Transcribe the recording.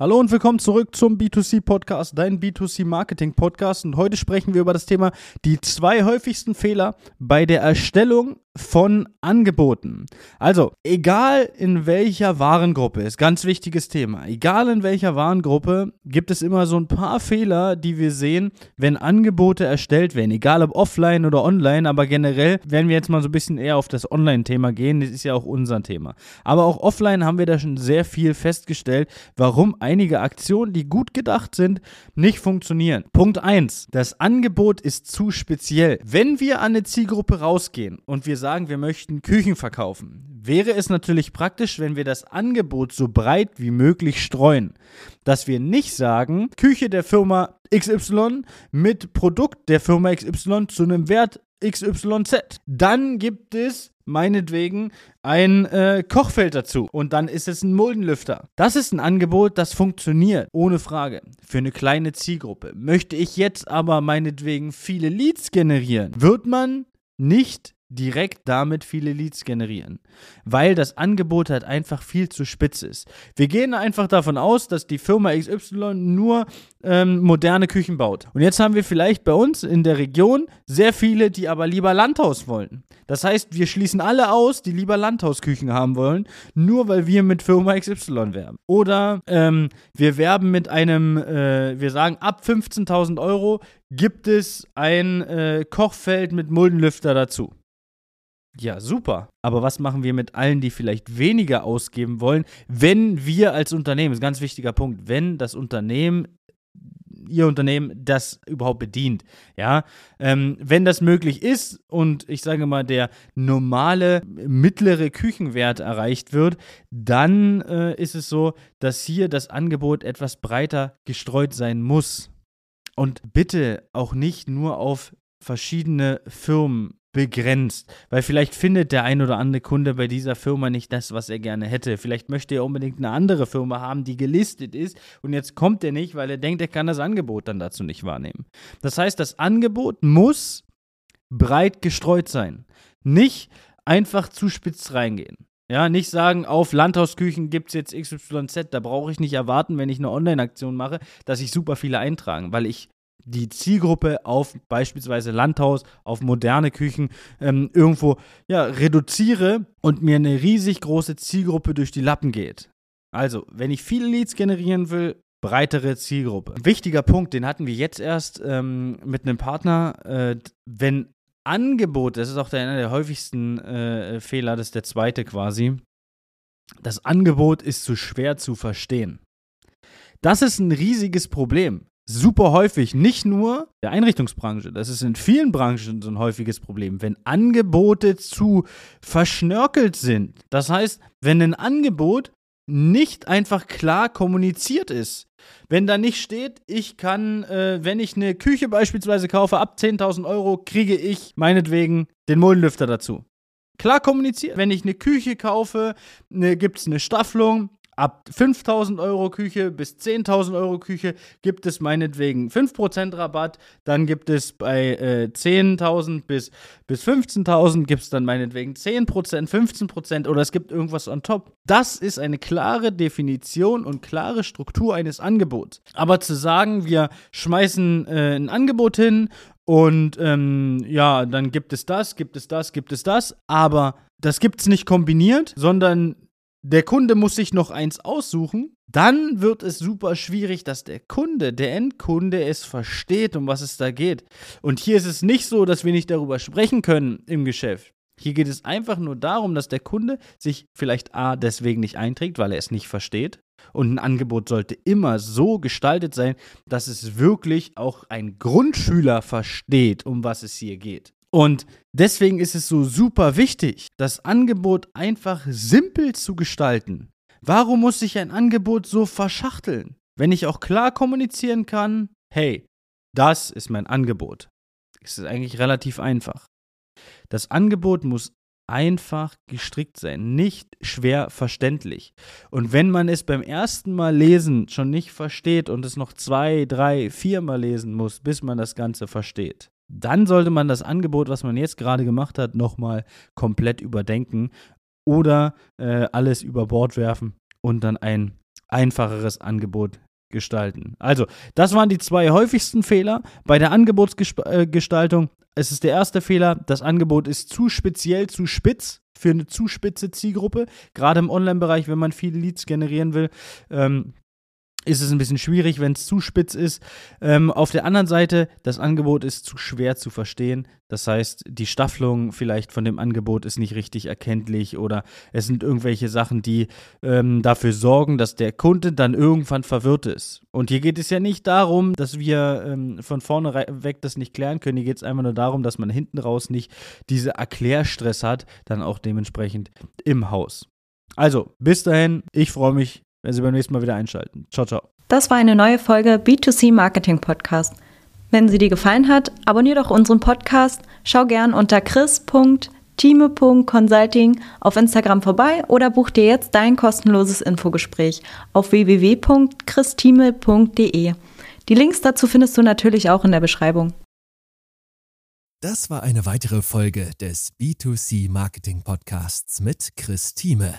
Hallo und willkommen zurück zum B2C Podcast, dein B2C Marketing Podcast. Und heute sprechen wir über das Thema die zwei häufigsten Fehler bei der Erstellung von Angeboten. Also, egal in welcher Warengruppe, ist ganz wichtiges Thema. Egal in welcher Warengruppe, gibt es immer so ein paar Fehler, die wir sehen, wenn Angebote erstellt werden. Egal ob offline oder online, aber generell werden wir jetzt mal so ein bisschen eher auf das Online-Thema gehen. Das ist ja auch unser Thema. Aber auch offline haben wir da schon sehr viel festgestellt, warum einige Aktionen, die gut gedacht sind, nicht funktionieren. Punkt 1. Das Angebot ist zu speziell. Wenn wir an eine Zielgruppe rausgehen und wir sagen, wir möchten Küchen verkaufen, wäre es natürlich praktisch, wenn wir das Angebot so breit wie möglich streuen. Dass wir nicht sagen, Küche der Firma XY mit Produkt der Firma XY zu einem Wert XYZ. Dann gibt es meinetwegen ein äh, Kochfeld dazu und dann ist es ein Muldenlüfter. Das ist ein Angebot, das funktioniert, ohne Frage, für eine kleine Zielgruppe. Möchte ich jetzt aber meinetwegen viele Leads generieren, wird man nicht direkt damit viele Leads generieren, weil das Angebot halt einfach viel zu spitz ist. Wir gehen einfach davon aus, dass die Firma XY nur ähm, moderne Küchen baut. Und jetzt haben wir vielleicht bei uns in der Region sehr viele, die aber lieber Landhaus wollen. Das heißt, wir schließen alle aus, die lieber Landhausküchen haben wollen, nur weil wir mit Firma XY werben. Oder ähm, wir werben mit einem, äh, wir sagen, ab 15.000 Euro gibt es ein äh, Kochfeld mit Muldenlüfter dazu. Ja, super. Aber was machen wir mit allen, die vielleicht weniger ausgeben wollen, wenn wir als Unternehmen, das ist ein ganz wichtiger Punkt, wenn das Unternehmen ihr Unternehmen das überhaupt bedient. Ja, ähm, wenn das möglich ist und ich sage mal, der normale mittlere Küchenwert erreicht wird, dann äh, ist es so, dass hier das Angebot etwas breiter gestreut sein muss. Und bitte auch nicht nur auf verschiedene Firmen begrenzt, weil vielleicht findet der ein oder andere Kunde bei dieser Firma nicht das, was er gerne hätte. Vielleicht möchte er unbedingt eine andere Firma haben, die gelistet ist und jetzt kommt er nicht, weil er denkt, er kann das Angebot dann dazu nicht wahrnehmen. Das heißt, das Angebot muss breit gestreut sein, nicht einfach zu spitz reingehen. Ja, nicht sagen, auf Landhausküchen gibt es jetzt XYZ, da brauche ich nicht erwarten, wenn ich eine Online-Aktion mache, dass sich super viele eintragen, weil ich die Zielgruppe auf beispielsweise Landhaus, auf moderne Küchen ähm, irgendwo ja, reduziere und mir eine riesig große Zielgruppe durch die Lappen geht. Also, wenn ich viele Leads generieren will, breitere Zielgruppe. Ein wichtiger Punkt, den hatten wir jetzt erst ähm, mit einem Partner, äh, wenn Angebot, das ist auch der, einer der häufigsten äh, Fehler, das ist der zweite quasi, das Angebot ist zu schwer zu verstehen. Das ist ein riesiges Problem super häufig, nicht nur der Einrichtungsbranche, das ist in vielen Branchen so ein häufiges Problem, wenn Angebote zu verschnörkelt sind. Das heißt, wenn ein Angebot nicht einfach klar kommuniziert ist. Wenn da nicht steht, ich kann, äh, wenn ich eine Küche beispielsweise kaufe, ab 10.000 Euro kriege ich meinetwegen den Muldenlüfter dazu. Klar kommuniziert. Wenn ich eine Küche kaufe, ne, gibt es eine Staffelung, Ab 5000 Euro Küche bis 10.000 Euro Küche gibt es meinetwegen 5% Rabatt. Dann gibt es bei äh, 10.000 bis, bis 15.000 gibt es dann meinetwegen 10%, 15% oder es gibt irgendwas on top. Das ist eine klare Definition und klare Struktur eines Angebots. Aber zu sagen, wir schmeißen äh, ein Angebot hin und ähm, ja, dann gibt es das, gibt es das, gibt es das, aber das gibt es nicht kombiniert, sondern der Kunde muss sich noch eins aussuchen, dann wird es super schwierig, dass der Kunde, der Endkunde es versteht, um was es da geht. Und hier ist es nicht so, dass wir nicht darüber sprechen können im Geschäft. Hier geht es einfach nur darum, dass der Kunde sich vielleicht A deswegen nicht einträgt, weil er es nicht versteht. Und ein Angebot sollte immer so gestaltet sein, dass es wirklich auch ein Grundschüler versteht, um was es hier geht. Und deswegen ist es so super wichtig, das Angebot einfach simpel zu gestalten. Warum muss sich ein Angebot so verschachteln? Wenn ich auch klar kommunizieren kann, hey, das ist mein Angebot. Es ist eigentlich relativ einfach. Das Angebot muss einfach gestrickt sein, nicht schwer verständlich. Und wenn man es beim ersten Mal lesen schon nicht versteht und es noch zwei, drei, viermal lesen muss, bis man das Ganze versteht, dann sollte man das Angebot, was man jetzt gerade gemacht hat, nochmal komplett überdenken oder äh, alles über Bord werfen und dann ein einfacheres Angebot gestalten. Also, das waren die zwei häufigsten Fehler bei der Angebotsgestaltung. Es ist der erste Fehler, das Angebot ist zu speziell, zu spitz für eine zu spitze Zielgruppe. Gerade im Online-Bereich, wenn man viele Leads generieren will. Ähm, ist es ein bisschen schwierig, wenn es zu spitz ist. Ähm, auf der anderen Seite, das Angebot ist zu schwer zu verstehen. Das heißt, die Staffelung vielleicht von dem Angebot ist nicht richtig erkenntlich oder es sind irgendwelche Sachen, die ähm, dafür sorgen, dass der Kunde dann irgendwann verwirrt ist. Und hier geht es ja nicht darum, dass wir ähm, von vorne weg das nicht klären können. Hier geht es einfach nur darum, dass man hinten raus nicht diese Erklärstress hat, dann auch dementsprechend im Haus. Also, bis dahin, ich freue mich wenn Sie beim nächsten Mal wieder einschalten. Ciao, ciao. Das war eine neue Folge B2C Marketing Podcast. Wenn sie dir gefallen hat, abonniere doch unseren Podcast, schau gern unter chris.time.consulting auf Instagram vorbei oder buch dir jetzt dein kostenloses Infogespräch auf www.christime.de. Die Links dazu findest du natürlich auch in der Beschreibung. Das war eine weitere Folge des B2C Marketing Podcasts mit Chris Thieme.